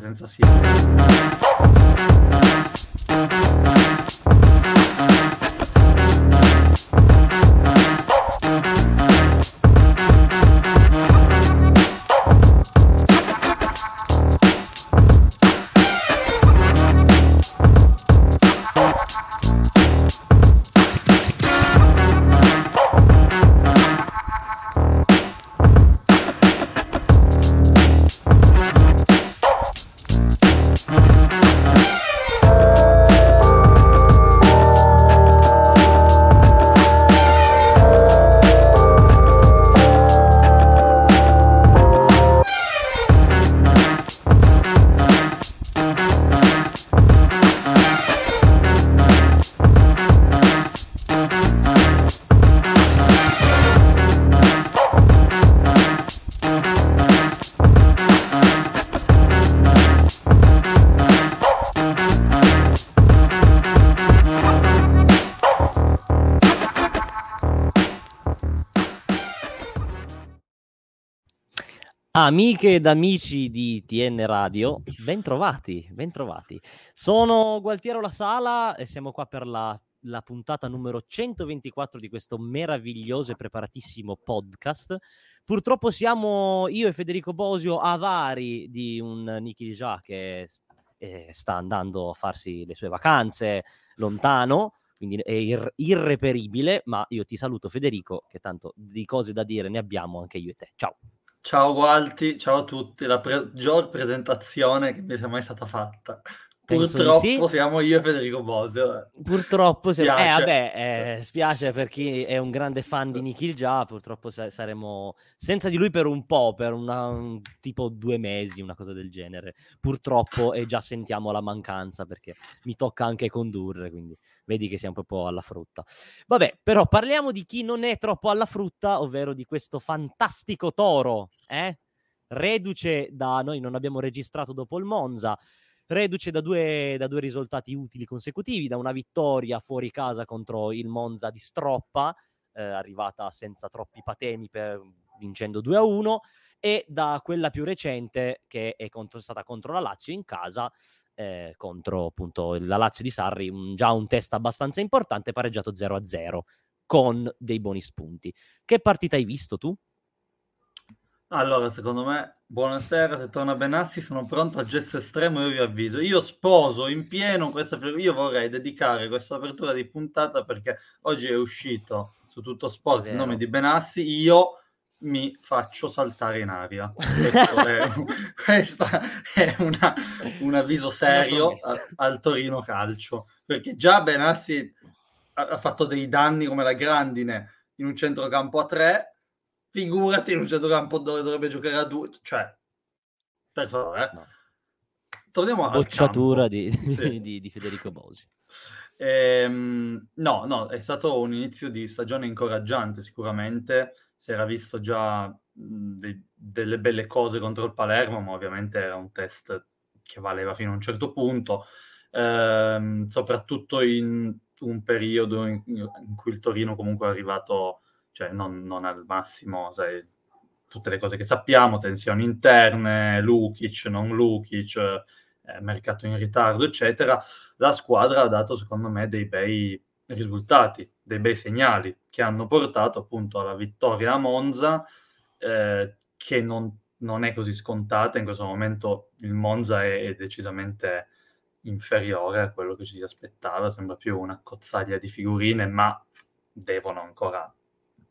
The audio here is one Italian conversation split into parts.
senza Amiche ed amici di TN Radio, bentrovati, bentrovati. Sono Gualtiero La Sala e siamo qua per la, la, puntata numero 124 di questo meraviglioso e preparatissimo podcast. Purtroppo siamo io e Federico Bosio avari di un Nicky Già che eh, sta andando a farsi le sue vacanze lontano, quindi è ir- irreperibile, ma io ti saluto Federico, che tanto di cose da dire ne abbiamo anche io e te. Ciao. Ciao Gualti, ciao a tutti, la peggior presentazione che mi sia mai stata fatta. Purtroppo sì. siamo io e Federico Bosio. Purtroppo siamo... Eh, vabbè, eh, spiace per chi è un grande fan di Nikhil già, purtroppo sa- saremo senza di lui per un po', per una, un, tipo due mesi, una cosa del genere. Purtroppo e già sentiamo la mancanza perché mi tocca anche condurre, quindi vedi che siamo proprio alla frutta. Vabbè, però parliamo di chi non è troppo alla frutta, ovvero di questo fantastico toro, eh? Reduce da noi non abbiamo registrato dopo il Monza, reduce da due, da due risultati utili consecutivi, da una vittoria fuori casa contro il Monza di Stroppa, eh, arrivata senza troppi patemi, per, vincendo 2-1, e da quella più recente che è contro, stata contro la Lazio in casa, eh, contro appunto la Lazio di Sarri, un, già un test abbastanza importante, pareggiato 0-0 con dei buoni spunti. Che partita hai visto tu? Allora, secondo me, buonasera, se torna Benassi sono pronto al gesto estremo, io vi avviso. Io sposo in pieno questa... Io vorrei dedicare questa apertura di puntata perché oggi è uscito su tutto sport il nome di Benassi, io mi faccio saltare in aria. Questo è, questo è una, un avviso serio a, al Torino Calcio, perché già Benassi ha, ha fatto dei danni come la grandine in un centrocampo a tre, figurati in un centrocampo dove dovrebbe giocare a due, cioè, per favore. No. Torniamo a Bocciatura di, sì. di, di, Federico Bosi. Ehm, no, no, è stato un inizio di stagione incoraggiante sicuramente, si era visto già de- delle belle cose contro il Palermo, ma ovviamente era un test che valeva fino a un certo punto, ehm, soprattutto in un periodo in, in cui il Torino comunque è arrivato cioè non, non al massimo, sai, tutte le cose che sappiamo, tensioni interne, Lukic, non Lukic, eh, mercato in ritardo, eccetera, la squadra ha dato secondo me dei bei risultati, dei bei segnali che hanno portato appunto alla vittoria a Monza, eh, che non, non, è così scontata, in questo momento il Monza è, è decisamente inferiore a quello che ci si aspettava, sembra più una cozzaglia di figurine, ma devono ancora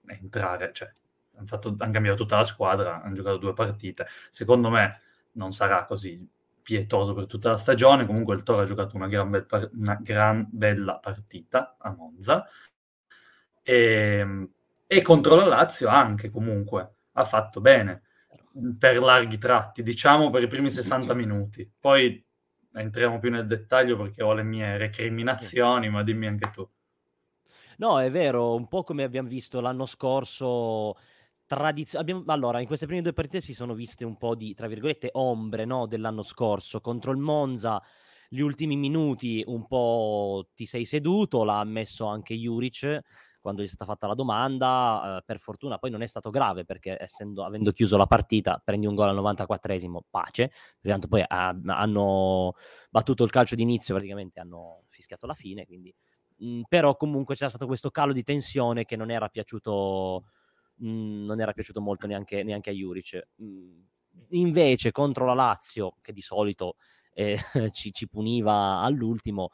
entrare, cioè hanno, fatto, hanno cambiato tutta la squadra, hanno giocato due partite. Secondo me non sarà così pietoso per tutta la stagione. Comunque il Toro ha giocato una gran, bel par- una gran bella partita a Monza e, ehm, e, contro la Lazio anche comunque ha fatto bene per larghi tratti, diciamo per i primi 60 minuti. Poi entriamo più nel dettaglio perché ho le mie recriminazioni, ma dimmi anche tu. No, è vero, un po' come abbiamo visto l'anno scorso. Tradiz- abbiamo, allora, in queste prime due partite si sono viste un po' di, tra virgolette, ombre no, dell'anno scorso. Contro il Monza, gli ultimi minuti un po' ti sei seduto, l'ha ammesso anche Juric quando gli è stata fatta la domanda, eh, per fortuna poi non è stato grave perché essendo, avendo chiuso la partita prendi un gol al 94esimo, pace, perché tanto poi ah, hanno battuto il calcio d'inizio, praticamente hanno fischiato la fine, quindi... Mh, mm, però comunque c'era stato questo calo di tensione che non era piaciuto, mh, mm, non era piaciuto molto neanche, neanche a Juric. Mh, mm, invece contro la Lazio, che di solito eh, ci, ci puniva all'ultimo,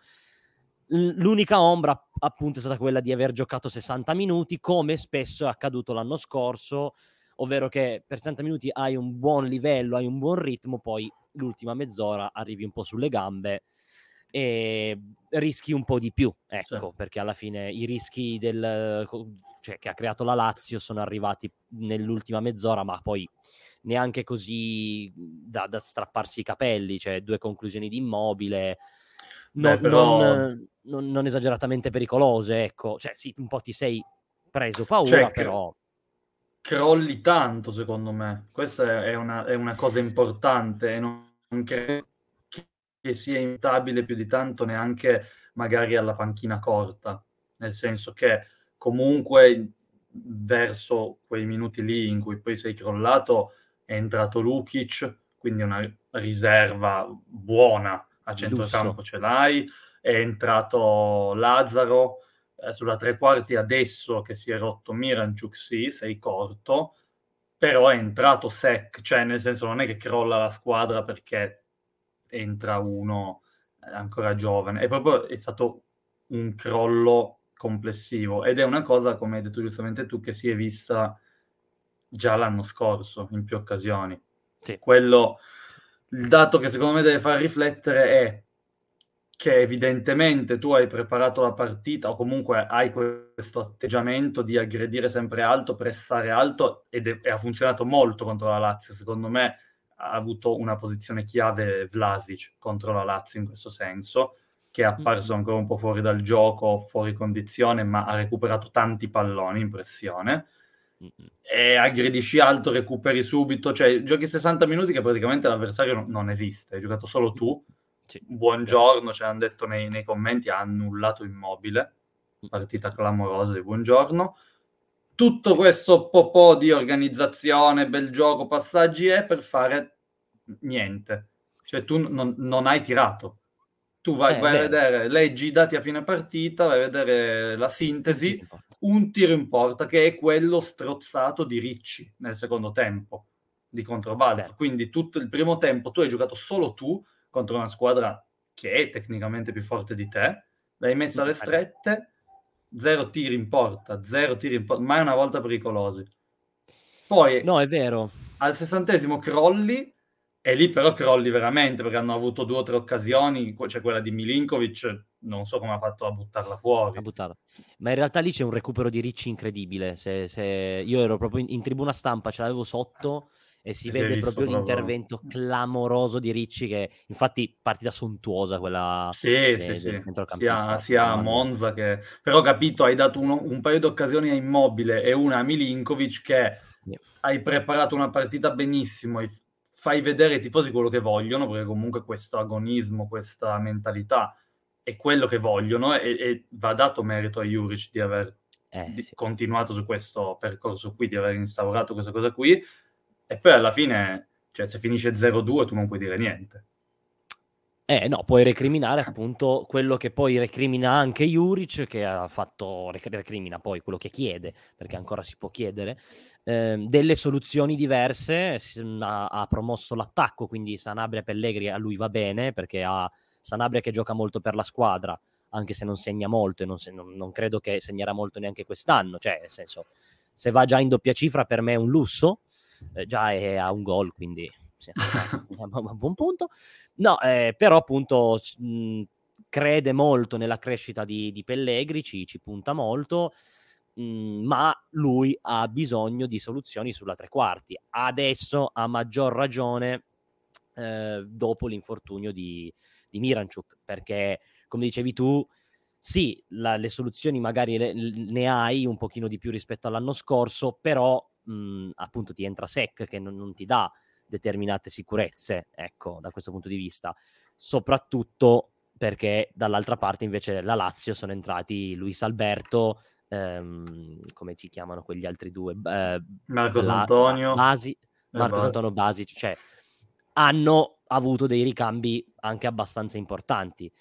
L'unica ombra appunto è stata quella di aver giocato 60 minuti, come spesso è accaduto l'anno scorso, ovvero che per 60 minuti hai un buon livello, hai un buon ritmo, poi l'ultima mezz'ora arrivi un po' sulle gambe e rischi un po' di più, ecco, sì. perché alla fine i rischi del, cioè, che ha creato la Lazio sono arrivati nell'ultima mezz'ora, ma poi neanche così da, da strapparsi i capelli, cioè due conclusioni di immobile, non, Beh, però... non, non, non, esageratamente pericolose, ecco. Cioè, sì, un po' ti sei preso paura, cioè, però... Crolli tanto, secondo me. Questa è una, è una cosa importante non, non credo che sia imitabile più di tanto neanche magari alla panchina corta, nel senso che comunque verso quei minuti lì in cui poi sei crollato è entrato Lukic, quindi una riserva buona. A centrocampo ce l'hai, è entrato Lazzaro eh, sulla tre quarti adesso che si è rotto Miranchuk, sì, sei corto, però è entrato sec, cioè nel senso non è che crolla la squadra perché entra uno eh, ancora giovane, è proprio è stato un crollo complessivo ed è una cosa, come hai detto giustamente tu, che si è vista già l'anno scorso in più occasioni. Sì. Quello il dato che secondo me deve far riflettere è che evidentemente tu hai preparato la partita o comunque hai questo atteggiamento di aggredire sempre alto, pressare alto ed è, e ha funzionato molto contro la Lazio. Secondo me ha avuto una posizione chiave Vlasic contro la Lazio in questo senso, che è apparso mm-hmm. ancora un po' fuori dal gioco, fuori condizione, ma ha recuperato tanti palloni in pressione e aggredisci alto, recuperi subito, cioè giochi 60 minuti che praticamente l'avversario non, non esiste, hai giocato solo tu. Sì. Buongiorno, ce l'hanno detto nei, nei, commenti, ha annullato immobile, partita clamorosa di buongiorno. Tutto questo po' di organizzazione, bel gioco, passaggi è per fare niente. Cioè tu non, non hai tirato. Tu vai, eh, vai a vedere, leggi i dati a fine partita, vai a vedere la sintesi, un tiro in porta che è quello strozzato di Ricci nel secondo tempo di controbalzo. Beh. Quindi tutto il primo tempo tu hai giocato solo tu contro una squadra che è tecnicamente più forte di te, l'hai messa alle strette, zero tiri in porta, zero tiri in porta, mai una volta pericolosi. Poi No, è vero. Al sessantesimo crolli e lì però crolli veramente perché hanno avuto due o tre occasioni, c'è cioè quella di Milinkovic, non so come ha fatto a buttarla fuori. A buttarla. Ma in realtà lì c'è un recupero di Ricci incredibile. Se, se... Io ero proprio in, in, tribuna stampa, ce l'avevo sotto e si, si vede proprio l'intervento clamoroso di Ricci che infatti partita sontuosa quella sì, de, sì, sì. sia, sia a Monza che però capito hai dato uno, un paio di occasioni a Immobile e una a Milinkovic che yeah. hai preparato una partita benissimo hai fai vedere ai tifosi quello che vogliono, perché comunque questo agonismo, questa mentalità è quello che vogliono e, e va dato merito a Juric di aver eh, di, sì. continuato su questo percorso qui, di aver instaurato questa cosa qui e poi alla fine, cioè se finisce 0-2 tu non puoi dire niente. Eh no, puoi recriminare appunto quello che poi recrimina anche Juric, che ha fatto, recrimina poi quello che chiede, perché ancora si può chiedere, eh, delle soluzioni diverse, ha, ha, promosso l'attacco, quindi Sanabria Pellegri a lui va bene, perché ha Sanabria che gioca molto per la squadra, anche se non segna molto e non, se, non, non credo che segnerà molto neanche quest'anno, cioè nel senso, se va già in doppia cifra per me è un lusso, eh, già è a un gol, quindi buon punto. No, eh, però appunto mh, crede molto nella crescita di, di Pellegri, ci, ci, punta molto, mh, ma lui ha bisogno di soluzioni sulla tre quarti. Adesso a maggior ragione eh, dopo l'infortunio di, di Miranchuk, perché come dicevi tu, sì, la, le soluzioni magari le, ne hai un pochino di più rispetto all'anno scorso, però mh, appunto ti entra Sec che non, non ti dà determinate sicurezze, ecco, da questo punto di vista. Soprattutto perché dall'altra parte invece la Lazio sono entrati Luis Alberto, ehm, come si chiamano quegli altri due? Eh, Marcos La, Antonio. Basi, Marcos eh, Antonio Basic, cioè hanno avuto dei ricambi anche abbastanza importanti.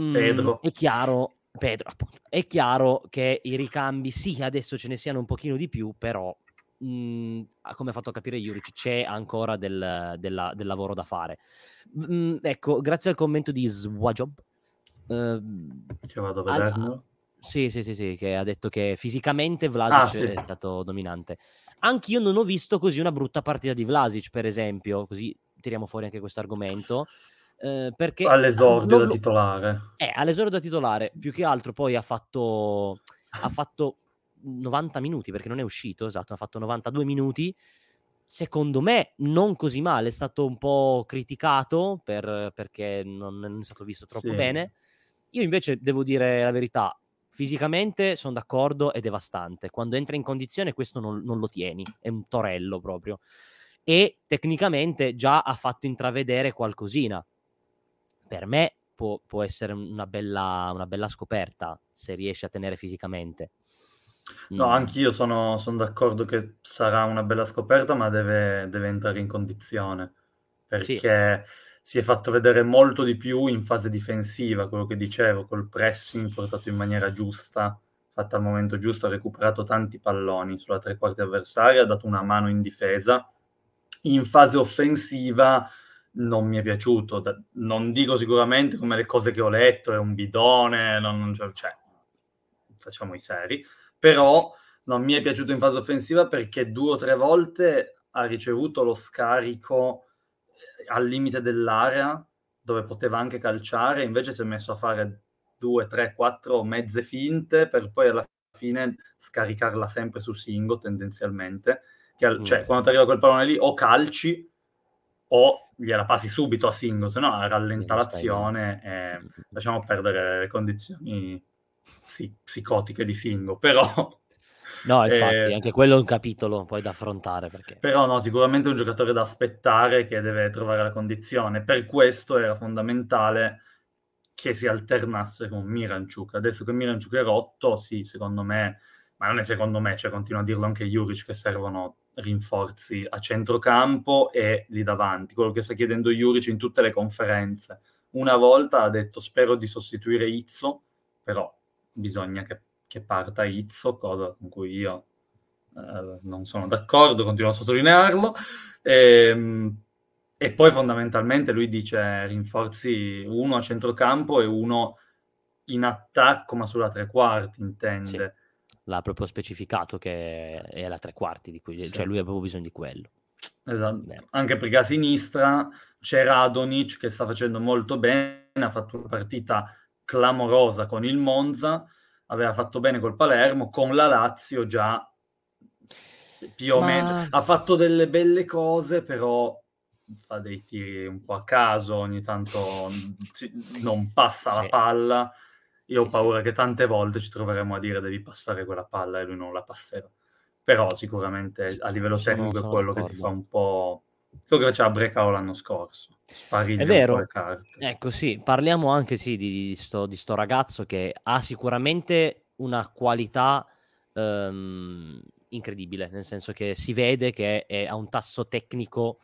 Mm, Pedro. È chiaro, Pedro, appunto, è chiaro che i ricambi, sì, adesso ce ne siano un pochino di più, però mh, mm, come ha fatto capire Juric, c'è ancora del, della, del lavoro da fare. Mh, mm, ecco, grazie al commento di Swajob, eh, che vado a vederlo. Al, sì, sì, sì, sì, che ha detto che fisicamente Vlasic ah, sì. è stato dominante. Anch'io non ho visto così una brutta partita di Vlasic, per esempio, così tiriamo fuori anche questo argomento. Eh, perché all'esordio da titolare. Eh, all'esordio da titolare, più che altro poi ha fatto, ha fatto 90 minuti, perché non è uscito, esatto, ha fatto 92 minuti. Secondo me non così male, è stato un po' criticato per, perché non, è stato visto troppo sì. bene. Io invece devo dire la verità, Fisicamente sono d'accordo, è devastante. Quando entra in condizione questo non, non, lo tieni, è un torello proprio. E tecnicamente già ha fatto intravedere qualcosina. Per me può, può essere una bella, una bella, scoperta se riesce a tenere fisicamente. No, mm. anch'io sono, sono, d'accordo che sarà una bella scoperta, ma deve, deve entrare in condizione. Perché... Sì si è fatto vedere molto di più in fase difensiva, quello che dicevo, col pressing portato in maniera giusta, fatta al momento giusto, ha recuperato tanti palloni sulla tre quarti avversaria, ha dato una mano in difesa. In fase offensiva non mi è piaciuto, non dico sicuramente come le cose che ho letto, è un bidone, non, non cioè, facciamo i seri, però non mi è piaciuto in fase offensiva perché due o tre volte ha ricevuto lo scarico al limite dell'area dove poteva anche calciare, invece si è messo a fare due, tre, quattro mezze finte per poi alla fine scaricarla sempre su Singo tendenzialmente. Che, mm. Cioè, quando ti arriva quel pallone lì o calci o gliela passi subito a Singo, se no rallenta l'azione e mm, mm, lasciamo perdere le condizioni psicotiche di Singo. Però No, infatti, eh, anche quello è un capitolo poi da affrontare. Perché... Però no, sicuramente è un giocatore da aspettare che deve trovare la condizione. Per questo era fondamentale che si alternasse con Miranchuk. Adesso che Miranchuk è rotto, sì, secondo me, ma non è secondo me, cioè continua a dirlo anche Juric, che servono rinforzi a centrocampo e lì davanti. Quello che sta chiedendo Juric in tutte le conferenze. Una volta ha detto spero di sostituire Izzo, però bisogna che che parta Izzo, cosa con cui io eh, non sono d'accordo, continuo a sottolinearlo. E, ehm, e, poi fondamentalmente lui dice rinforzi uno a centrocampo e uno in attacco, ma sulla tre quarti, intende. Sì. L'ha proprio specificato che è la tre quarti, di cui, sì. cioè lui ha proprio bisogno di quello. Esatto, Beh. anche perché a sinistra c'è Radonic che sta facendo molto bene, ha fatto una partita clamorosa con il Monza, aveva fatto bene col Palermo, con la Lazio già più o Ma... meno ha fatto delle belle cose, però fa dei tiri un po' a caso, ogni tanto non passa sì. la palla. Io sì, ho paura sì. che tante volte ci troveremo a dire devi passare quella palla e lui non la passerà. Però sicuramente a livello sono, tecnico è quello d'accordo. che ti fa un po' quello che faceva Brecao l'anno scorso. Spariglia è vero. le carte. Ecco, sì, parliamo anche sì, di, di, sto, di sto ragazzo che ha sicuramente una qualità um, incredibile, nel senso che si vede che è, ha un tasso tecnico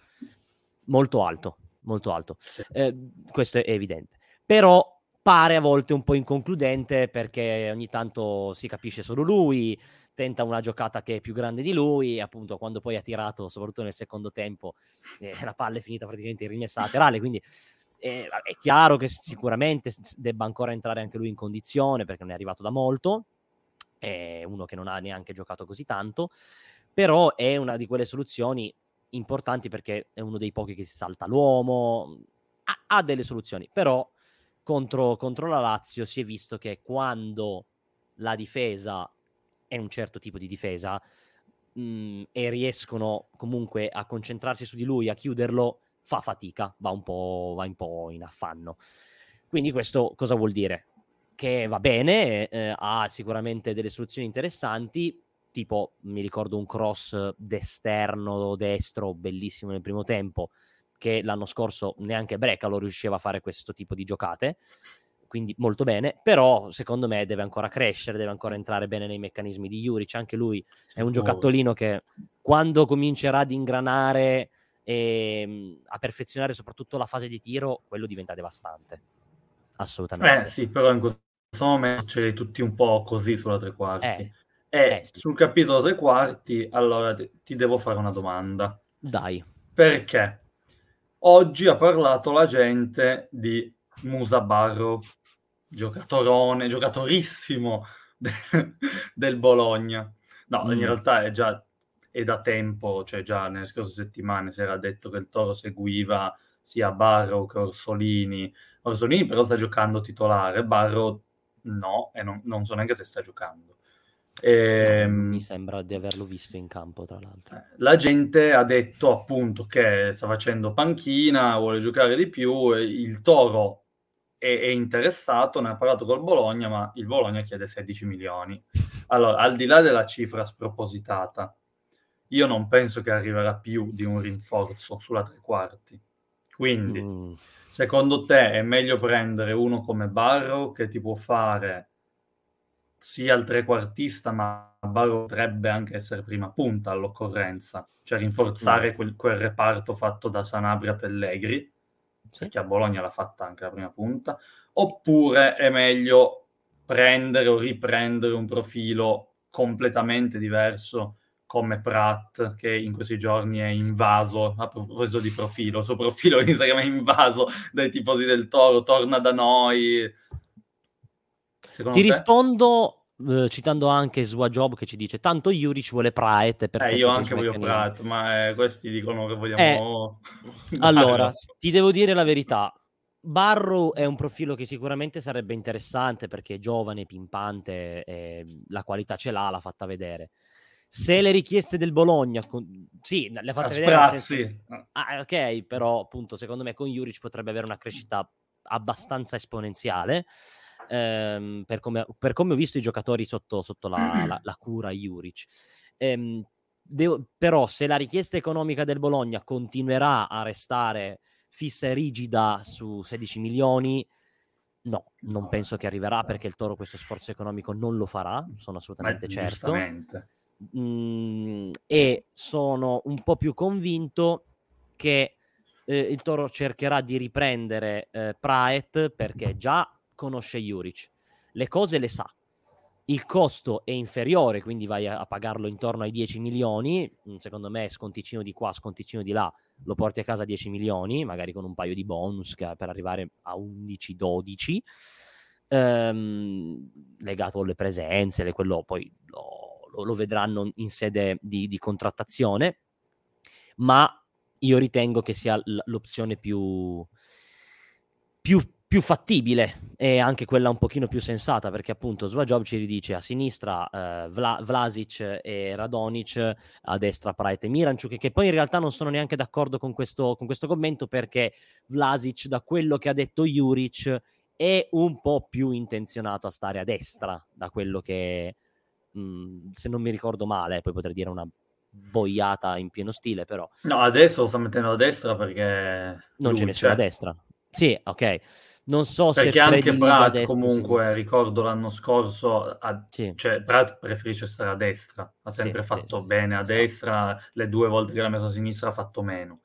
molto alto, molto alto. Sì. Eh, questo è evidente. Però pare a volte un po' inconcludente perché ogni tanto si capisce solo lui, tenta una giocata che è più grande di lui appunto quando poi ha tirato, soprattutto nel secondo tempo, eh, la palla è finita praticamente in rimessa laterale, quindi eh, è chiaro che sicuramente debba ancora entrare anche lui in condizione perché non è arrivato da molto, è uno che non ha neanche giocato così tanto, però è una di quelle soluzioni importanti perché è uno dei pochi che si salta l'uomo, ha, ha delle soluzioni, però contro, contro la Lazio si è visto che quando la difesa è un certo tipo di difesa mh, mhmm, e riescono comunque a concentrarsi su di lui, a chiuderlo, fa fatica, va un po', va un po in affanno. Quindi questo cosa vuol dire? Che va bene, eh, ha sicuramente delle soluzioni interessanti, tipo mi ricordo un cross d'esterno destro bellissimo nel primo tempo, che l'anno scorso neanche Brecalo riusciva a fare questo tipo di giocate quindi molto bene, però secondo me deve ancora crescere, deve ancora entrare bene nei meccanismi di Juric, anche lui è un giocattolino che quando comincerà ad ingranare e ehm, a perfezionare soprattutto la fase di tiro, quello diventa devastante. Assolutamente. Eh sì, però in questo momento ce tutti un po' così sulla tre quarti. Eh, e eh, sì. sul capitolo tre quarti, allora ti devo fare una domanda. Dai. Perché oggi ha parlato la gente di Musa Barro, giocatorone, giocatorissimo de- del Bologna. No, mm. in realtà è già è da tempo, cioè già nelle scorse settimane si era detto che il Toro seguiva sia Barro che Orsolini. Orsolini però sta giocando titolare, Barro no, e non, non so neanche se sta giocando. E, ehm, no, mi sembra di averlo visto in campo, tra l'altro. Eh, la gente ha detto appunto che sta facendo panchina, vuole giocare di più, il Toro è, è interessato, ne ha parlato col Bologna, ma il Bologna chiede 16 milioni. Allora, al di là della cifra spropositata, io non penso che arriverà più di un rinforzo sulla tre quarti. Quindi, mm. secondo te è meglio prendere uno come Barrow che ti può fare sia il trequartista, ma Barrow potrebbe anche essere prima punta all'occorrenza, cioè rinforzare mm. quel, quel, reparto fatto da Sanabria Pellegri, sì. perché a Bologna l'ha fatta anche la prima punta, oppure è meglio prendere o riprendere un profilo completamente diverso come Pratt che in questi giorni è invaso, a proposito di profilo, il suo profilo Instagram è invaso dai tifosi del Toro, torna da noi. Secondo Ti te? rispondo uh, citando anche Job che ci dice tanto Juric vuole Pratt. Eh, io anche voglio Pratt, ma eh, questi dicono che vogliamo... Eh, allora, ti devo dire la verità. Barrow è un profilo che sicuramente sarebbe interessante perché è giovane, pimpante, e la qualità ce l'ha, l'ha fatta vedere se le richieste del Bologna, con... sì, le ha fatte vedere. Senso... Ah, ok, però appunto secondo me con Juric potrebbe avere una crescita abbastanza esponenziale. Ehm, per, come, per, come, ho visto i giocatori sotto, sotto la, la, la, cura Juric. Ehm, devo, però se la richiesta economica del Bologna continuerà a restare fissa e rigida su 16 milioni, no, non penso che arriverà perché il Toro questo sforzo economico non lo farà, sono assolutamente Beh, certo mhmm, e sono un po' più convinto che eh, il Toro cercherà di riprendere eh, Praet perché già conosce Juric, le cose le sa. Il costo è inferiore, quindi vai a, pagarlo intorno ai 10 milioni. Mhmm, secondo me, sconticino di qua, sconticino di là, lo porti a casa 10 milioni, magari con un paio di bonus per arrivare a 11-12. Ehm, legato alle presenze, le, quello poi lo, lo, lo vedranno in sede di, di, contrattazione, ma io ritengo che sia l'opzione più, più, più fattibile e anche quella un pochino più sensata perché appunto Svajob ci ridice a sinistra eh, Vla- Vlasic e Radonic a destra Praet e Miranchuk che poi in realtà non sono neanche d'accordo con questo, con questo commento perché Vlasic da quello che ha detto Juric è un po' più intenzionato a stare a destra da quello che, Mhmm, se non mi ricordo male, poi potrei dire una boiata in pieno stile, però... No, adesso lo sta mettendo a destra perché... Non c'è nessuno a destra. Sì, ok. Non so perché se... Perché anche Brad comunque, ricordo l'anno scorso, a... sì. cioè Brad preferisce stare a destra, ha sempre sì, fatto sì, bene a destra, le due volte che l'ha messo a sinistra ha fatto meno.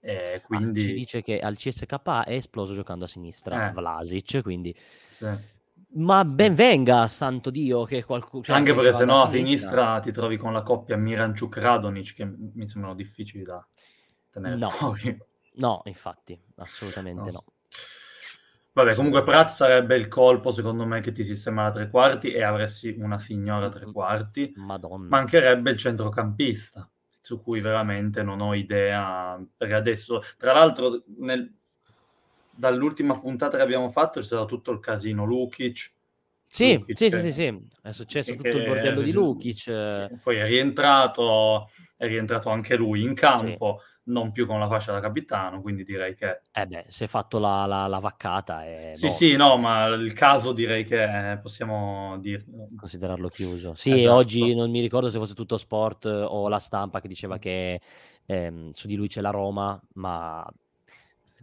E quindi... Ah, ci dice che al CSK è esploso giocando a sinistra, eh. Vlasic, quindi... Sì ma ben venga, santo Dio, che qualcuno... Cioè, Anche perché se no a sinistra ti trovi con la coppia Miranchuk-Radonic, che mi sembrano difficili da tenere no. fuori. No, infatti, assolutamente no. no. Vabbè, comunque Pratt sarebbe il colpo, secondo me, che ti sistema la tre quarti e avresti una signora tre quarti. Madonna. Mancherebbe il centrocampista, su cui veramente non ho idea. Perché adesso, tra l'altro, nel, dall'ultima puntata che abbiamo fatto c'è stato tutto il casino Lukic. Sì, Lukic sì, che... sì, sì, è successo tutto il bordello di Lukic. Poi è rientrato, è rientrato anche lui in campo, sì. non più con la fascia da capitano, quindi direi che... Eh beh, si è fatto la, la, la vaccata e... Sì, boh. sì, no, ma il caso direi che possiamo dirlo. Considerarlo chiuso. Sì, esatto. oggi non mi ricordo se fosse tutto sport o la stampa che diceva che ehm, su di lui c'è la Roma, ma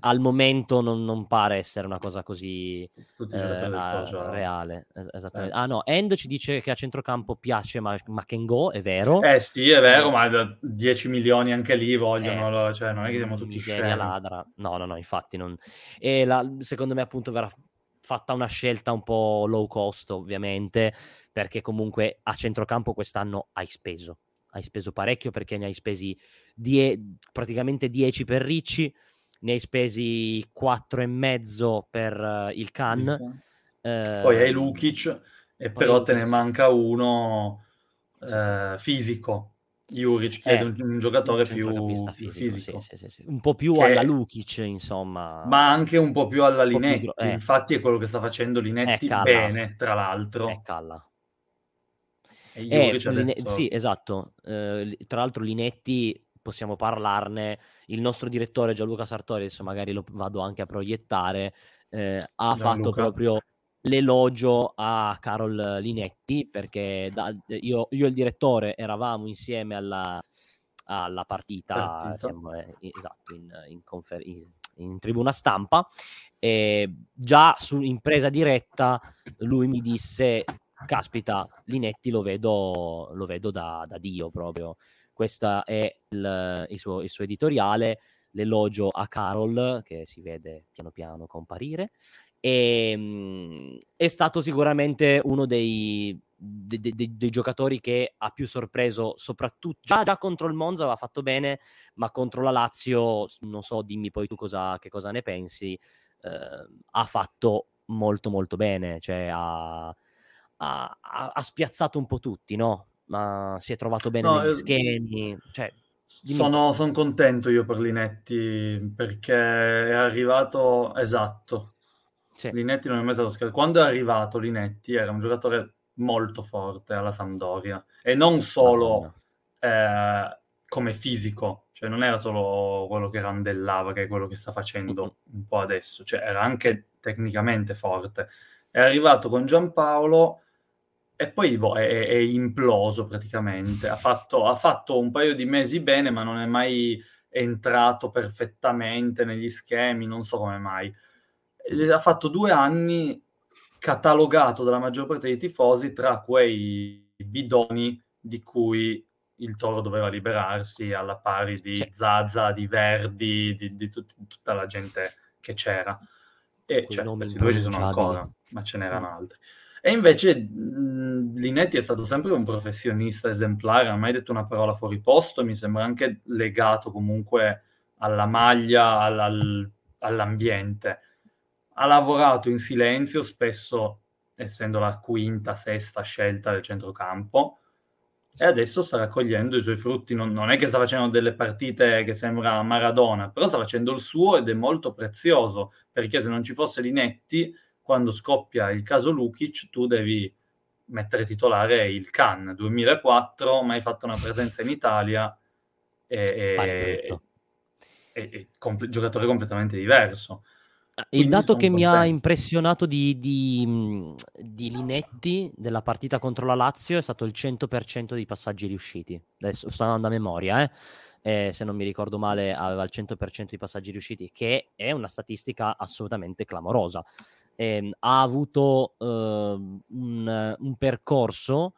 al momento non, non, pare essere una cosa così eh, reale. Es- esattamente. Eh. Ah no, Endo ci dice che a centrocampo piace ma- Makengo, è vero? Eh sì, è vero, ma 10 milioni anche lì vogliono, eh, cioè non è che siamo tutti scemi. ladra. No, no, no, infatti non... E la, secondo me appunto verrà fatta una scelta un po' low cost ovviamente, perché comunque a centrocampo quest'anno hai speso. Hai speso parecchio perché ne hai spesi die- praticamente 10 per Ricci, ne hai spesi 4 e mezzo per uh, il Can. Eh, poi hai Lukic e però te ne manca uno eh, fisico. Juric, che eh, è un, giocatore più, fisico, fisico. Sì, sì, sì, un po' più che... alla Lukic, insomma. Ma anche un po' più alla Linetti. Più... Eh. Infatti è quello che sta facendo Linetti bene, tra l'altro. È Calla. Eh, Line... Sì, esatto. Eh, tra l'altro Linetti possiamo parlarne. Il nostro direttore Gianluca Sartori, adesso magari lo vado anche a proiettare, eh, ha Gianluca. fatto proprio l'elogio a Carol Linetti perché da, io, io, e il direttore eravamo insieme alla, alla partita, partita. Siamo, eh, esatto, in, in, confer- in, in, tribuna stampa e già su, in presa diretta lui mi disse caspita Linetti lo vedo, lo vedo da, da Dio proprio questo è il, il, suo, il suo editoriale, l'elogio a Carol, che si vede piano piano comparire, e, ehm, è stato sicuramente uno dei, dei, dei, dei, giocatori che ha più sorpreso, soprattutto già, già, contro il Monza aveva fatto bene, ma contro la Lazio, non so, dimmi poi tu cosa, che cosa ne pensi, eh, ha fatto molto molto bene, cioè ha, ha, ha, spiazzato un po' tutti, no? Ma si è trovato bene no, negli eh, schemi. Cioè, sono, sono, contento io per Linetti perché è arrivato esatto. Sì. Linetti non è mai stato scherzo. Quando è arrivato Linetti era un giocatore molto forte alla Sampdoria e non solo eh, come fisico, cioè non era solo quello che randellava, che è quello che sta facendo un po' adesso, cioè era anche tecnicamente forte. È arrivato con Giampaolo e poi boh, è, è, imploso praticamente. Ha fatto, ha fatto, un paio di mesi bene, ma non è mai entrato perfettamente negli schemi, non so come mai. Ha fatto due anni catalogato dalla maggior parte dei tifosi tra quei bidoni di cui il Toro doveva liberarsi alla pari di C'è. Zaza, di Verdi, di, di tut- tutta la gente che c'era. E cioè, questi due ci sono ancora, ma ce n'erano mm. altri. E invece Linetti è stato sempre un professionista esemplare, non ha mai detto una parola fuori posto, mi sembra anche legato comunque alla maglia, all, all'ambiente. Ha lavorato in silenzio, spesso essendo la quinta, sesta scelta del centrocampo, e adesso sta raccogliendo i suoi frutti. Non, non, è che sta facendo delle partite che sembra Maradona, però sta facendo il suo ed è molto prezioso, perché se non ci fosse Linetti quando scoppia il caso Lukic, tu devi mettere titolare il Can 2004, mai fatto una presenza in Italia e, e, e, e comp- giocatore completamente diverso. Ah, il dato che contento. mi ha impressionato di, di, di, Linetti della partita contro la Lazio è stato il 100% dei passaggi riusciti. Adesso sto andando a memoria, eh? Eh, se non mi ricordo male, aveva il 100% di passaggi riusciti, che è una statistica assolutamente clamorosa eh, ha avuto eh, un, un, percorso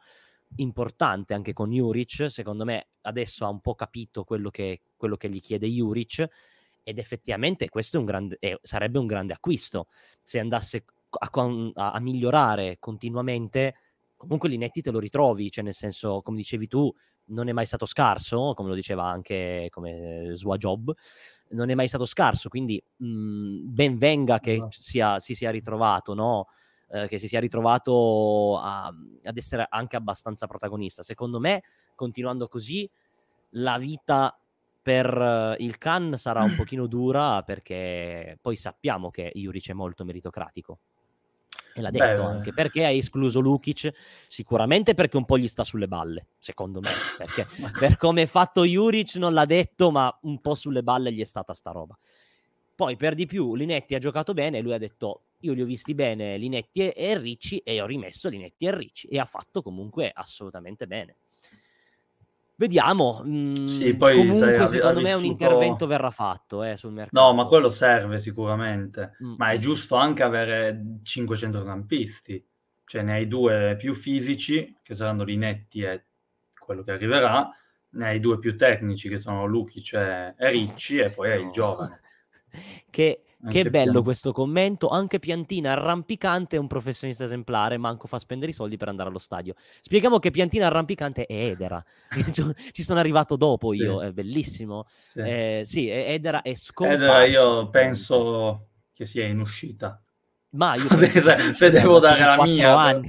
importante anche con Juric, secondo me adesso ha un po' capito quello che, quello che gli chiede Juric ed effettivamente questo un grande, eh, sarebbe un grande acquisto. Se andasse a, a, a migliorare continuamente comunque Linetti te lo ritrovi, cioè nel senso, come dicevi tu, non è mai stato scarso, come lo diceva anche come Job, non è mai stato scarso, quindi mh, mhmm, ben venga che esatto. sia, si sia ritrovato, no? eh, che si sia ritrovato a, ad essere anche abbastanza protagonista. Secondo me, continuando così, la vita per il Khan sarà un pochino dura perché poi sappiamo che Juric è molto meritocratico. E l'ha detto Beh, anche perché ha escluso Lukic, sicuramente perché un po' gli sta sulle balle, secondo me. Perché per come è fatto Juric non l'ha detto, ma un po' sulle balle gli è stata sta roba. Poi per di più Linetti ha giocato bene, lui ha detto io li ho visti bene Linetti e, e Ricci e ho rimesso Linetti e Ricci e ha fatto comunque assolutamente bene. Vediamo. Mm, sì, poi comunque, sai, secondo me vissuto... un intervento verrà fatto eh, sul mercato. No, ma quello serve sicuramente. Mm. Ma è mm. giusto anche avere 5 centrocampisti. Cioè ne hai due più fisici, che saranno Linetti e quello che arriverà, ne hai due più tecnici, che sono Lukic e Ricci, e poi hai il giovane. che che bello Piantina. questo commento. Anche Piantina arrampicante è un professionista esemplare, manco fa spendere i soldi per andare allo stadio. Spieghiamo che Piantina arrampicante è Edera. Ci sono arrivato dopo sì. io, è bellissimo. Sì, eh, sì Edera è scomparso. Edera io penso che sia in uscita. Ma io se, se devo dare la mia... Anni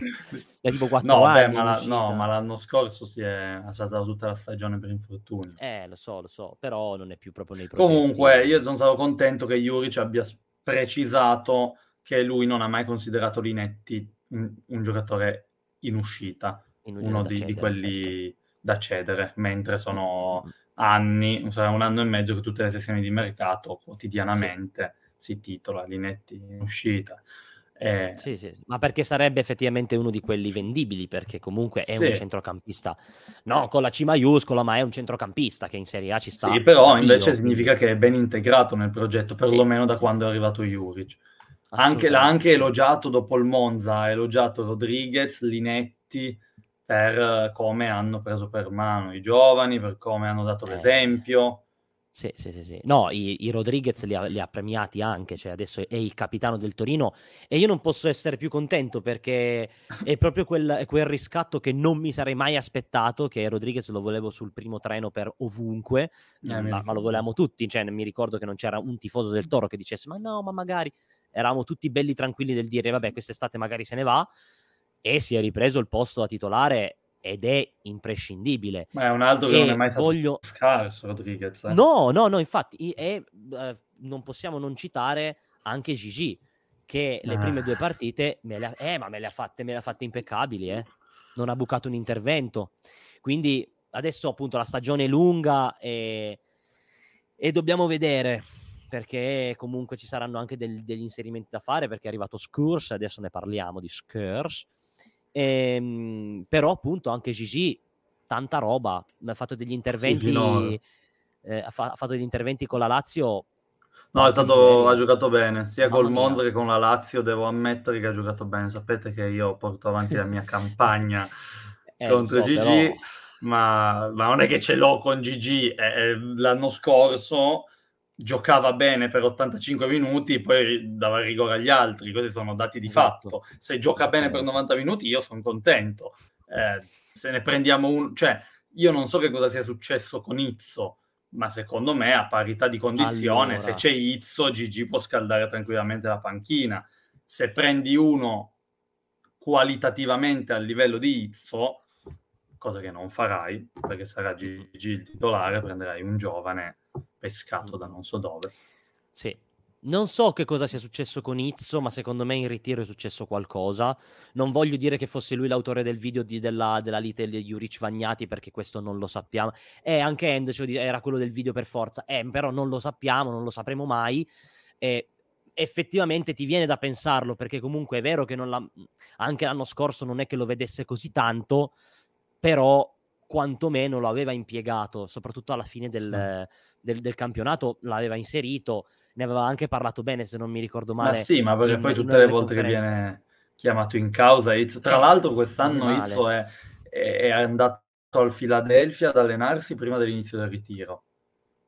da tipo 4 no, anni. Beh, ma, la, no, ma l'anno scorso si è saltato tutta la stagione per infortunio. Eh, lo so, lo so, però non è più proprio nei progetti. Comunque, io sono stato contento che Juric abbia precisato che lui non ha mai considerato Linetti un, un giocatore in uscita, in uno di, cedere, di, quelli certo. da cedere, mentre sono mm-hmm. anni, sarà un anno e mezzo che tutte le sessioni di mercato quotidianamente sì. Si titola Linetti in uscita. Eh, sì, sì, ma perché sarebbe effettivamente uno di quelli vendibili, perché comunque è sì. un centrocampista, no con la C maiuscola, ma è un centrocampista che in Serie A ci sta. Sì, però invece significa che è ben integrato nel progetto, perlomeno sì. da quando è arrivato Juric. Anche, l'ha anche elogiato dopo il Monza, ha elogiato Rodriguez, Linetti, per come hanno preso per mano i giovani, per come hanno dato eh. l'esempio. Sì, sì, sì, sì. No, i, i Rodriguez li ha, li ha, premiati anche, cioè adesso è il capitano del Torino e io non posso essere più contento perché è proprio quel, quel riscatto che non mi sarei mai aspettato, che Rodriguez lo volevo sul primo treno per ovunque, eh, ma, ma, lo volevamo tutti, cioè mi ricordo che non c'era un tifoso del Toro che dicesse ma no, ma magari eravamo tutti belli tranquilli del dire vabbè quest'estate magari se ne va e si è ripreso il posto da titolare ed è imprescindibile. Ma è un altro che e non è mai stato voglio... scarso, Rodriguez. Eh? No, no, no, infatti, e, eh, non possiamo non citare anche Gigi, che le ah. prime due partite me le ha, eh, ma me le ha fatte, me le ha fatte impeccabili, eh? non ha bucato un intervento. Quindi adesso appunto la stagione è lunga e, e dobbiamo vedere perché comunque ci saranno anche del, degli inserimenti da fare perché è arrivato Skurs, adesso ne parliamo di Skurs Ehm, però appunto anche Gigi, tanta roba, ha fatto degli interventi, sì, eh, ha, fa- ha, fatto degli interventi con la Lazio. No, stato, ha giocato bene, sia Mamma col Monza che con la Lazio, devo ammettere che ha giocato bene. Sapete che io porto avanti la mia campagna eh, contro so, Gigi, però... ma, ma, non è che ce l'ho con Gigi. Eh, l'anno scorso giocava bene per 85 minuti, poi dava il rigore agli altri, questi sono dati di esatto. fatto. Se gioca bene per 90 minuti io sono contento. Eh, se ne prendiamo un... cioè, io non so che cosa sia successo con Izzo, ma secondo me a parità di condizione, allora. se c'è Izzo, Gigi può scaldare tranquillamente la panchina. Se prendi uno qualitativamente al livello di Izzo, cosa che non farai, perché sarà Gigi il titolare, prenderai un giovane pescato da non so dove. Sì. Non so che cosa sia successo con Izzo, ma secondo me in ritiro è successo qualcosa. Non voglio dire che fosse lui l'autore del video di, della, della lite di Juric Vagnati, perché questo non lo sappiamo. E anche End cioè, era quello del video per forza. Eh, però non lo sappiamo, non lo sapremo mai. E effettivamente ti viene da pensarlo, perché comunque è vero che anche l'anno scorso non è che lo vedesse così tanto, però quantomeno lo aveva impiegato, soprattutto alla fine del, sì. Del, del, campionato l'aveva inserito, ne aveva anche parlato bene se non mi ricordo male. Ma sì, ma perché in, poi tutte le volte che viene chiamato in causa, Izzo, tra l'altro quest'anno Izzo è, è, andato al Philadelphia ad allenarsi prima dell'inizio del ritiro,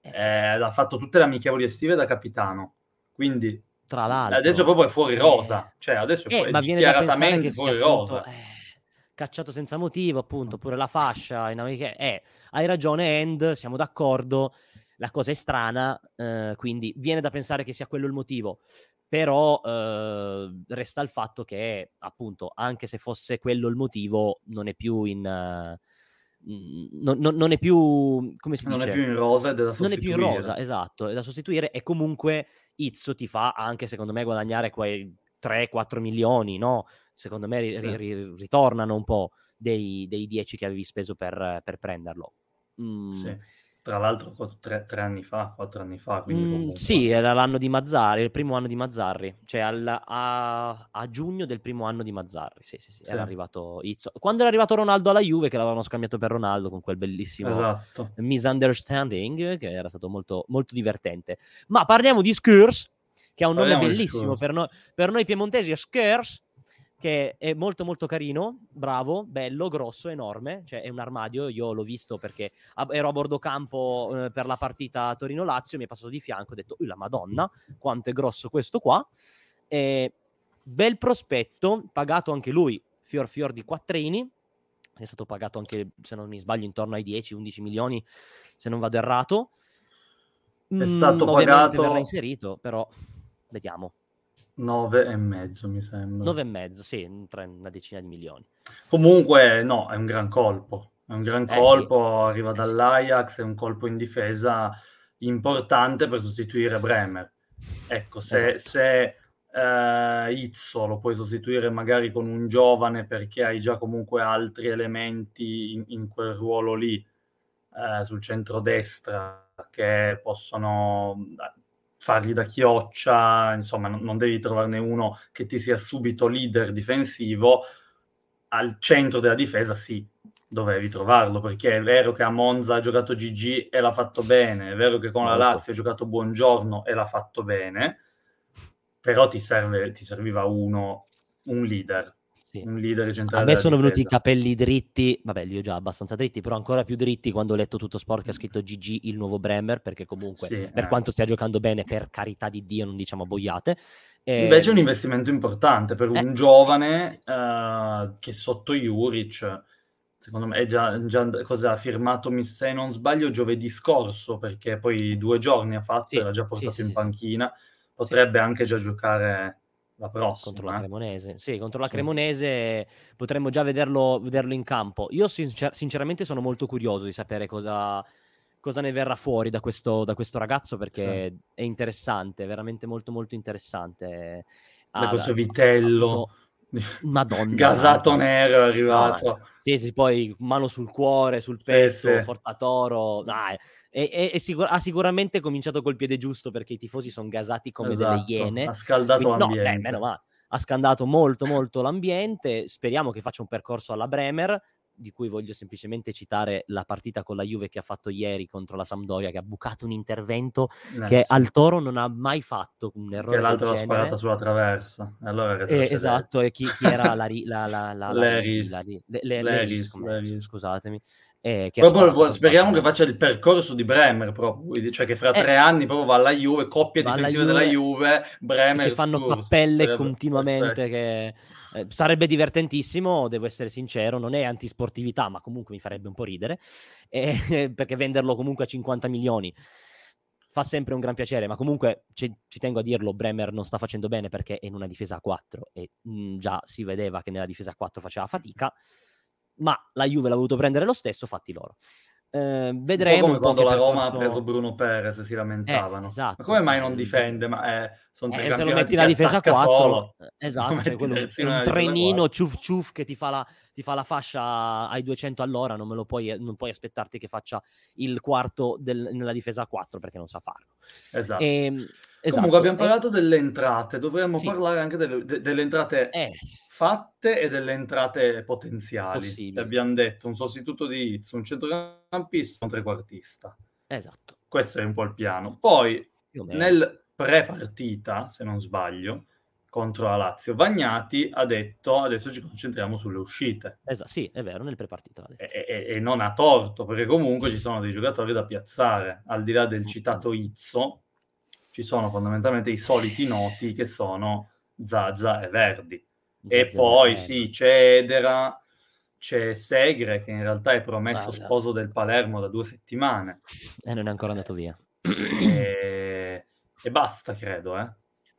eh. Eh, ha fatto tutte le amichevoli estive da capitano, quindi tra l'altro adesso proprio è fuori rosa, eh. cioè adesso è, fu- è dichiaratamente fuori rosa. Appunto, eh, cacciato senza motivo, appunto, pure la fascia, in America, eh, hai ragione End, siamo d'accordo, la cosa è strana, eh, quindi viene da pensare che sia quello il motivo, però eh, resta il fatto che, appunto, anche se fosse quello il motivo, non è più in... Uh, non, non, non, è più come si non dice? è più in rosa è da sostituire non è più in rosa esatto è da sostituire e comunque Izzo ti fa anche secondo me guadagnare quei 3-4 milioni no secondo me ri- sì. ri- ritornano un po' dei, dei 10 che avevi speso per, per prenderlo. Mm. Sì. Tra l'altro tre, tre, anni fa, quattro anni fa. Mm, sì, era l'anno di Mazzarri, il primo anno di Mazzarri, cioè al, a, a, giugno del primo anno di Mazzarri. Sì, sì, sì, sì, era arrivato Izzo. Quando era arrivato Ronaldo alla Juve, che l'avevano scambiato per Ronaldo con quel bellissimo esatto. misunderstanding, che era stato molto, molto divertente. Ma parliamo di Skurs, che ha un parliamo nome bellissimo per, no, per noi piemontesi, è Skurs che è molto molto carino, bravo, bello, grosso, enorme, cioè è un armadio, io l'ho visto perché ero a bordo campo eh, per la partita Torino-Lazio, mi è passato di fianco, ho detto, la madonna, quanto è grosso questo qua, e, bel prospetto, pagato anche lui, fior fior di quattrini, è stato pagato anche, se non mi sbaglio, intorno ai 10-11 milioni, se non vado errato. È stato mm, pagato... verrà inserito, però vediamo. 9 e mezzo, mi sembra. 9 e mezzo, sì, una decina di milioni. Comunque, no, è un gran colpo. È un gran eh, colpo, sì. arriva eh, dall'Ajax, sì. è un colpo in difesa importante per sostituire Bremer. Ecco, se, esatto. se eh, Izzo lo puoi sostituire magari con un giovane perché hai già comunque altri elementi in, in quel ruolo lì, eh, sul centro-destra, che possono fargli da chioccia, insomma, non, non devi trovarne uno che ti sia subito leader difensivo, al centro della difesa sì, dovevi trovarlo, perché è vero che a Monza ha giocato GG e l'ha fatto bene, è vero che con la Lazio ha giocato Buongiorno e l'ha fatto bene, però ti, serve, ti serviva uno, un leader, sì. un leader centrale. A me sono venuti i capelli dritti, vabbè, li ho già abbastanza dritti, però ancora più dritti quando ho letto tutto sport che ha scritto GG il nuovo Bremer, perché comunque sì, per eh. quanto stia giocando bene, per carità di Dio, non diciamo boiate. Eh, Invece è un investimento importante per un eh, giovane uh, che sotto Juric, secondo me, è già, già cosa ha firmato, se non sbaglio, giovedì scorso, perché poi due giorni ha fatto, sì, era già portato in panchina, potrebbe anche già giocare la prossima. Contro la eh. Cremonese. Sì, contro la Cremonese potremmo già vederlo, vederlo in campo. Io sincer- sinceramente sono molto curioso di sapere cosa, cosa ne verrà fuori da questo, da questo ragazzo perché sì. è interessante, veramente molto molto interessante. Ah, questo vitello. Appunto, Madonna. Gasato nero è arrivato. No, sì, sì, poi mano sul cuore, sul petto, sì, sì. toro. Dai, e, e, e sicur- ha sicuramente cominciato col piede giusto perché i tifosi sono gasati come esatto. delle iene. Ha scaldato Quindi, l'ambiente. No, beh, meno male. Ha scaldato molto molto l'ambiente. Speriamo che faccia un percorso alla Bremer di cui voglio semplicemente citare la partita con la Juve che ha fatto ieri contro la Sampdoria, che ha bucato un intervento eh, che al Toro non ha mai fatto un errore. Che l'altro l'ha sparata sulla traversa. Allora eh, esatto, e chi, chi era la, la, la. La, la, Leris, Leris, scusatemi. Eh, che proprio, speriamo che faccia il percorso di Bremer, proprio, cioè che fra eh, tre anni proprio va alla Juve, coppia difensiva Juve, della Juve, Bremer. Che fanno Spurs, cappelle continuamente. Che, eh, sarebbe divertentissimo, devo essere sincero, non è antisportività, ma comunque mi farebbe un po' ridere, eh, perché venderlo comunque a 50 milioni fa sempre un gran piacere, ma comunque ci, ci, tengo a dirlo, Bremer non sta facendo bene perché è in una difesa a 4 e mh, già si vedeva che nella difesa a 4 faceva fatica ma la Juve l'ha voluto prendere lo stesso, fatti loro. Eh, vedremo. come quando la Roma ha preso Bruno Perez, si lamentavano. Eh, esatto. Ma come mai non difende? Ma eh, sono tre eh, se lo metti la difesa a 4, solo. Eh, esatto, cioè quello, un trenino ciuf ciuf che ti fa, la, ti fa, la, fascia ai 200 all'ora, non, me lo puoi, non puoi aspettarti che faccia il quarto del, nella difesa a 4 perché non sa farlo. Esatto. E, ehm, esatto. Comunque abbiamo parlato delle entrate, dovremmo sì. parlare anche delle, de, delle entrate eh fatte e delle entrate potenziali. Abbiamo detto un sostituto di Izzo, un centrocampista, un trequartista. Esatto. Questo è un po' il piano. Poi nel pre-partita, se non sbaglio, contro la Lazio, Vagnati ha detto adesso ci concentriamo sulle uscite. Esatto, sì, è vero, nel pre-partita. E, e, e, non ha torto, perché comunque ci sono dei giocatori da piazzare. Al di là del citato Izzo, ci sono fondamentalmente i soliti noti che sono Zaza e Verdi e poi sì, c'è Edera, c'è Segre che in realtà è promesso Guarda. sposo del Palermo da due settimane. E non è ancora andato via. E, e basta, credo. Eh.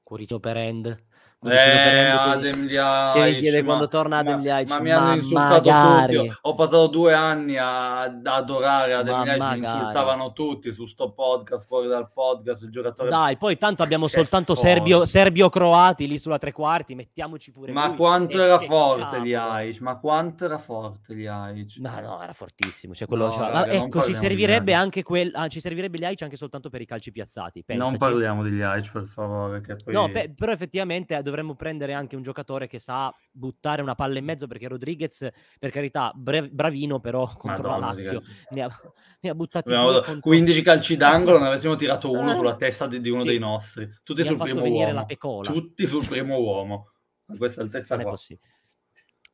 Curicio per End. Eh, Adem Liaic, che chiede quando torna Adem Liaic. Ma, ma mi hanno insultato magari. tutti. Ho passato due anni a, ad adorare Adem Liaic, mi insultavano tutti su sto podcast, fuori dal podcast, il giocatore... Dai, poi tanto abbiamo soltanto serbio, serbio-croati lì sulla tre quarti, mettiamoci pure Ma lui. quanto era forte Liaic, ma quanto era forte Liaic. No, no, era fortissimo. Cioè, quello no, raga, ecco, ci servirebbe anche quel... Ah, ci servirebbe Liaic anche soltanto per i calci piazzati. Pensaci. Non parliamo di Liaic, per favore. No, pe- però effettivamente dovremmo prendere anche un giocatore che sa buttare una palla in mezzo perché Rodriguez, per carità, brev- bravino, però contro Madonna, la Lazio ne ha, ne ha buttati contro... 15 calci d'angolo, ne avessimo tirato uno sulla testa di, di uno sì. dei nostri. Tutti sul primo uomo. Tutti sul primo uomo. Questa altezza non è possibile.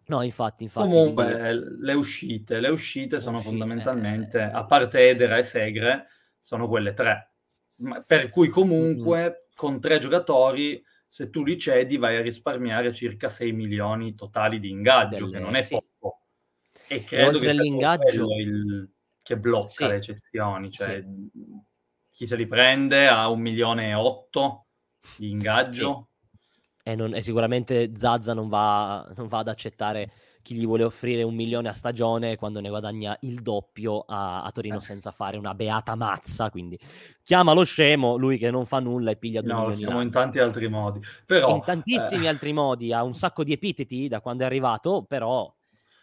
No, infatti, infatti. Comunque, quindi... le uscite, le uscite sono uscite, fondamentalmente, eh... a parte Edera e Segre, sono quelle tre. Per cui comunque, mm-hmm. con tre giocatori se tu li cedi vai a risparmiare circa 6 milioni totali di ingaggio, Delle, che non è sì. poco. E credo e che sia l'ingaggio il, che blocca sì. le cessioni, cioè sì. chi se li prende ha un milione e otto di ingaggio. E, non, e, sicuramente Zazza non va, non va ad accettare chi gli vuole offrire un milione a stagione quando ne guadagna il doppio a, a Torino eh. senza fare una beata mazza. Quindi chiama lo scemo, lui che non fa nulla e piglia due no, milioni. No, in tanti altri modi. Però, in tantissimi eh... altri modi, ha un sacco di epiteti da quando è arrivato, però...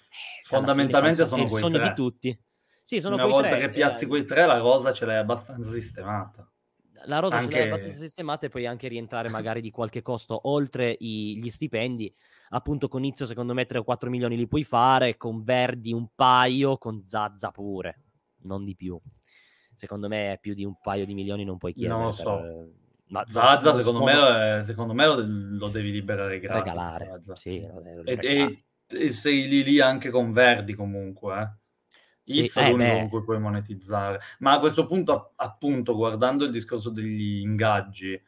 Eh, Fondamentalmente sono quei sogno tre. di tutti. Sì, sono Una volta tre, che piazzi eh... quei tre, la rosa ce l'hai abbastanza sistemata la rosa anche... ce l'hai abbastanza sistemata e puoi anche rientrare magari di qualche costo oltre i, gli stipendi appunto con Izzo secondo me 3 o 4 milioni li puoi fare, con Verdi un paio, con Zazza pure, non di più. Secondo me più di un paio di milioni non puoi chiedere. Non lo so. Per... Ma Zazza secondo, sono... me, secondo me lo, lo, devi liberare gratis. Regalare, sì. E, e, e, sei lì lì anche con Verdi comunque, eh. Sì, It's è l'unico con cui puoi monetizzare. Ma a questo punto, appunto, guardando il discorso degli ingaggi,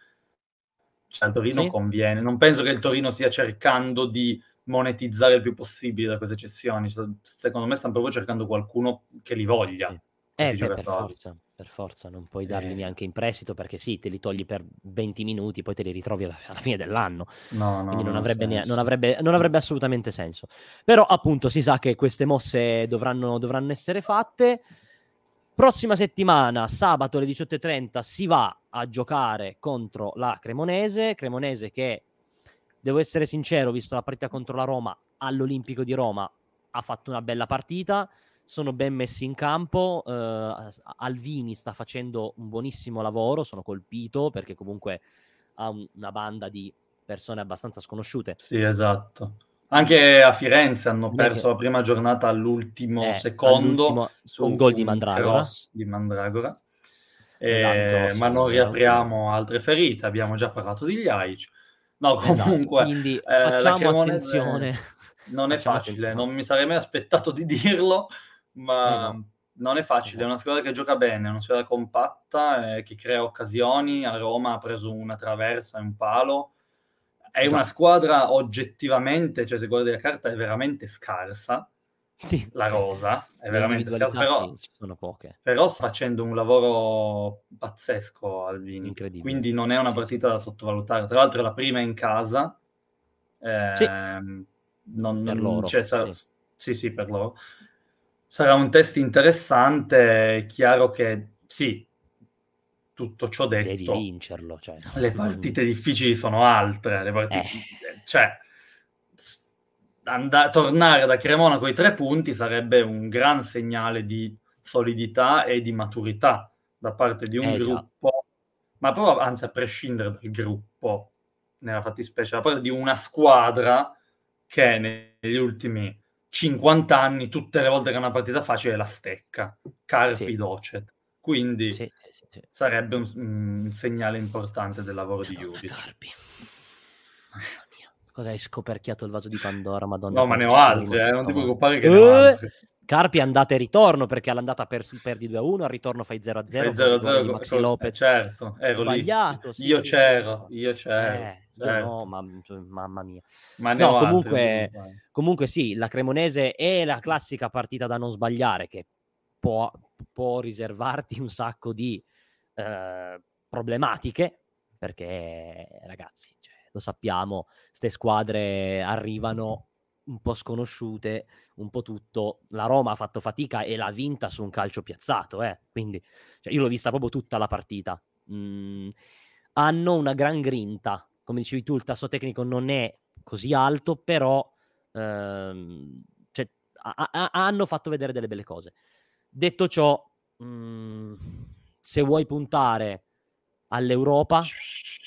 cioè, al Torino sì. conviene. Non penso che il Torino stia cercando di monetizzare il più possibile da queste cessioni. Secondo me stanno proprio cercando qualcuno che li voglia. Sì. Eh, beh, per forza, per forza, non puoi darli eh. neanche in prestito perché sì, te li togli per 20 minuti, poi te li ritrovi alla, alla fine dell'anno. No, no, Quindi non, avrebbe, ne- non, avrebbe, non avrebbe, assolutamente senso. Però appunto si sa che queste mosse dovranno, dovranno essere fatte. Prossima settimana, sabato alle 18.30, si va a giocare contro la Cremonese. Cremonese che, devo essere sincero, visto la partita contro la Roma all'Olimpico di Roma, ha fatto una bella partita. Sono ben messi in campo. Uh, Alvini sta facendo un buonissimo lavoro. Sono colpito perché comunque ha un, una banda di persone abbastanza sconosciute. Sì, esatto. Anche a Firenze hanno perso la prima giornata all'ultimo eh, secondo su un gol di Mandragora. Di Mandragora. Eh, esatto, ma non riapriamo altre ferite, abbiamo già parlato di Liaic. No, esatto, comunque, esatto, quindi eh, facciamo attenzione. Non è facile, attenzione. non mi sarei mai aspettato di dirlo, ma eh no. non è facile. È una squadra che gioca bene, è una squadra compatta, eh, che crea occasioni. A Roma ha preso una traversa e un palo è una squadra oggettivamente, cioè se guardi la carta, è veramente scarsa. Sì. La rosa è veramente scarsa, però, sì, sono poche. però sta facendo un lavoro pazzesco Alvini. Incredibile. Quindi non è una partita da sottovalutare. Tra l'altro, è la prima in casa. Eh, sì. non, per loro. Cioè, sarà, sì, sì, per loro. Sarà un test interessante. È chiaro che sì, tutto ciò detto, devi vincerlo. Cioè, le partite difficili sono altre. Le partite, eh. Cioè, and- tornare da Cremona con i tre punti sarebbe un gran segnale di solidità e di maturità da parte di un eh, gruppo, già. ma proprio, anzi, a prescindere dal gruppo, nella fattispecie, da parte di una squadra che negli ultimi 50 anni, tutte le volte che una partita facile la stecca. Carpi sì. Docet. Quindi sì, sì, sarebbe un, un, segnale importante del lavoro Madonna, di Judic. Carpi. Cosa hai scoperchiato il vaso di Pandora, Madonna? No, ma ne ho altri, eh, non ti preoccupare che uh, ne ho altri. Carpi andata e ritorno perché all'andata per, perdi 2-1, al ritorno fai 0-0. Fai 0-0 Maxi con, Lopez. Eh, certo, ero sbagliato. Sì, io, c'ero, io c'ero, eh, certo. No, ma, mamma mia. Ma no, comunque, altri, comunque sì, la Cremonese è la classica partita da non sbagliare che può, può riservarti un sacco di eh, problematiche perché ragazzi cioè, lo sappiamo, queste squadre arrivano un po' sconosciute, un po' tutto. La Roma ha fatto fatica e l'ha vinta su un calcio piazzato, eh. quindi cioè, io l'ho vista proprio tutta la partita. Mm, hanno una gran grinta, come dicevi tu, il tasso tecnico non è così alto, però ehm, cioè, a- a- hanno fatto vedere delle belle cose. Detto ciò, mh, mm, se vuoi puntare all'Europa,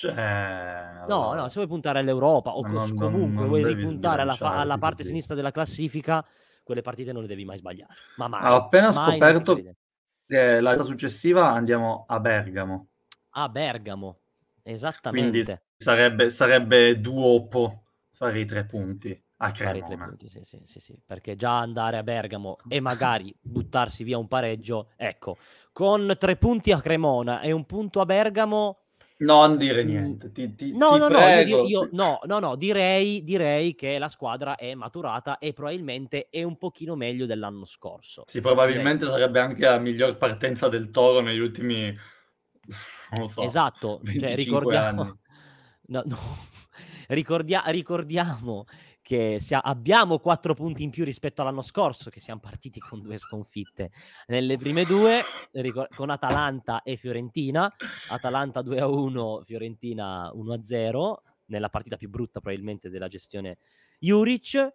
eh, no, no, se vuoi puntare all'Europa o non, comunque non, vuoi ripuntare alla, alla parte così. sinistra della classifica, quelle partite non le devi mai sbagliare. Ma mai, Ho appena mai scoperto che la successiva andiamo a Bergamo. A Bergamo, esattamente. Quindi sarebbe, sarebbe duopo fare i tre punti a Cremona. Fare i tre punti, sì, sì, sì, sì, perché già andare a Bergamo e magari buttarsi via un pareggio, ecco, con tre punti a Cremona e un punto a Bergamo... Non dire mm, niente, ti, ti, no, ti no, no, io, io, no, no, no, direi, direi che la squadra è maturata e probabilmente è un pochino meglio dell'anno scorso. Sì, probabilmente direi. sarebbe anche la miglior partenza del Toro negli ultimi, non so, esatto, cioè, ricordiamo, no, no. Ricordia- ricordiamo che sia- abbiamo quattro punti in più rispetto all'anno scorso, che siamo partiti con due sconfitte. Nelle prime due, con Atalanta e Fiorentina, Atalanta 2-1, Fiorentina 1-0, nella partita più brutta probabilmente della gestione Juric.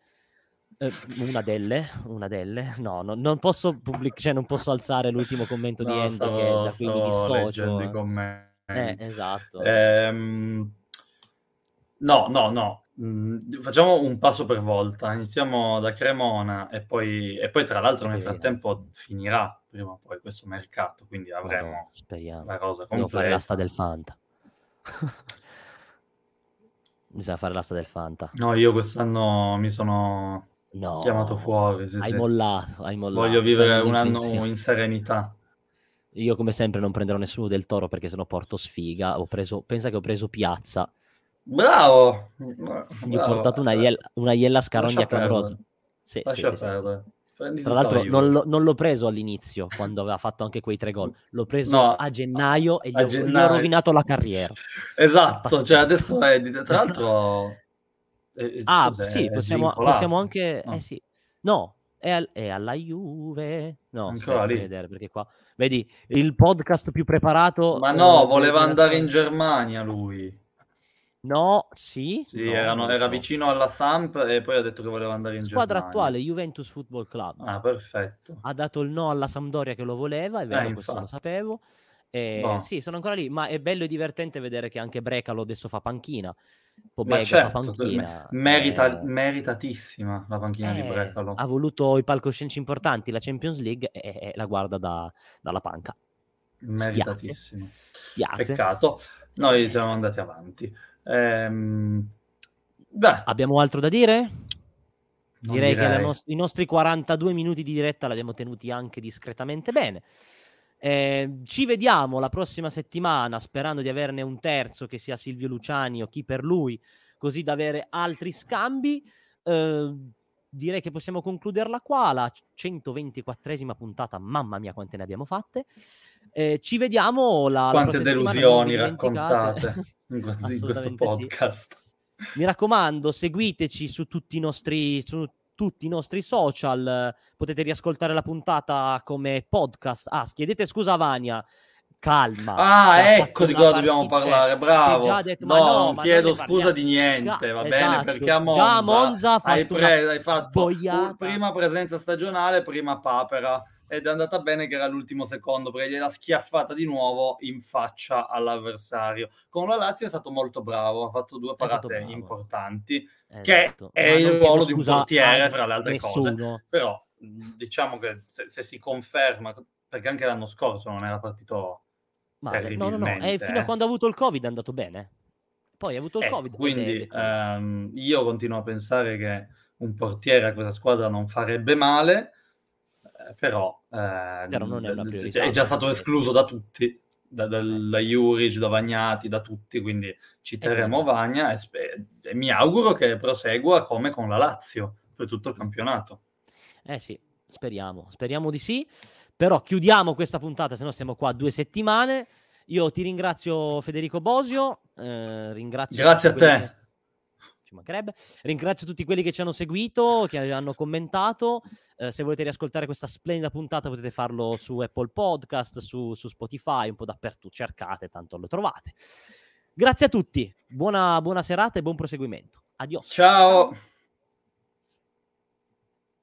Eh, una delle, una delle, no, no non, posso pubblic- cioè, non posso alzare l'ultimo commento no, di Endo che da cui mi dissocio. Eh, esatto. Ehm, no, no, no, Mm, facciamo un passo per volta, iniziamo da Cremona e poi, e poi tra l'altro nel frattempo finirà prima o poi questo mercato, quindi avremo speriamo. la cosa completa. Devo fare l'asta del Fanta. Bisogna fare l'asta del Fanta. No, io quest'anno mi sono no, chiamato fuori. Sì, hai, sì. Mollato, hai mollato. Voglio vivere un anno in serenità. Io come sempre non prenderò nessuno del Toro perché sennò porto sfiga. Ho preso, pensa che ho preso Piazza Bravo! Gli ho portato una, iella, una iella scarogna clamorosa. Sì, Lascia sì, perdere. Sì, Tra l'altro non, lo, non, l'ho preso all'inizio quando aveva fatto anche quei tre gol, l'ho preso no, a gennaio e gli, ho, gennaio. gli ho rovinato la carriera. Esatto, cioè adesso è di... tra l'altro... È, ah, cos'è? sì, possiamo, possiamo anche... No. Eh sì. No, è, al, è, alla Juve. No, ancora lì. Vedere, perché qua vedi il podcast più preparato. Ma no, voleva andare in Germania lui. No, sì. Sì, no, erano, era so. vicino alla Samp e poi ha detto che voleva andare in Squadra Germania. attuale, Juventus Football Club. Ah, perfetto. Ha dato il no alla Sampdoria che lo voleva, è vero, eh, questo lo sapevo. E, no. Sì, sono ancora lì, ma è bello e divertente vedere che anche Brecalo adesso fa panchina. Pobega certo, fa panchina. Merita, eh, meritatissima la panchina eh, di Brecalo. Ha voluto i palcoscenici importanti, la Champions League, e, e la guarda da, dalla panca. Meritatissimo. Spiace. Peccato. Noi siamo andati avanti. Ehm, Abbiamo altro da dire? Direi, direi, che nost- i nostri 42 minuti di diretta l'abbiamo tenuti anche discretamente bene. Eh, ci vediamo la prossima settimana sperando di averne un terzo che sia Silvio Luciani o chi per lui, così da avere altri scambi. Eh, direi che possiamo concluderla qua, la 124esima puntata, mamma mia quante ne abbiamo fatte. Eh, ci vediamo la Quante la delusioni raccontate in questo, podcast. Sì. Mi raccomando, seguiteci su tutti i nostri su tutti i nostri social, potete riascoltare la puntata come podcast. Ah, chiedete scusa a Vania, calma. Ah, ecco di cosa dobbiamo parlare, bravo. Detto, no, no, non chiedo scusa di niente, va esatto. bene, perché a Monza, Monza hai, pre- hai fatto prima presenza stagionale, prima papera ed è andata bene che era l'ultimo secondo perché gliela schiaffata di nuovo in faccia all'avversario. Con la Lazio è stato molto bravo, ha fatto due parate importanti, esatto. che è il ruolo di un portiere, fra le altre nessuno. cose. Però diciamo che se, se, si conferma, perché anche l'anno scorso non era partito Ma, no, no, no, e fino a quando ha avuto il Covid è andato bene. Poi ha avuto il ecco, Covid. Quindi ehm, io continuo a pensare che un portiere a questa squadra non farebbe male eh, però, eh, non è, priorità, è già stato escluso da tutti, da, da, da Juric, da Vagnati, da tutti, quindi ci terremo Vagna e, spe- e, mi auguro che prosegua come con la Lazio per tutto il campionato. Eh sì, speriamo, speriamo di sì, però chiudiamo questa puntata, se no stiamo qua due settimane. Io ti ringrazio Federico Bosio, eh, ringrazio Grazie a te. Ci mancherebbe. Ringrazio tutti quelli che ci hanno seguito, che hanno commentato. Eh, se volete riascoltare questa splendida puntata potete farlo su Apple Podcast, su, su Spotify, un po' dappertutto. Cercate, tanto lo trovate. Grazie a tutti, buona, buona serata e buon proseguimento. Adios. Ciao.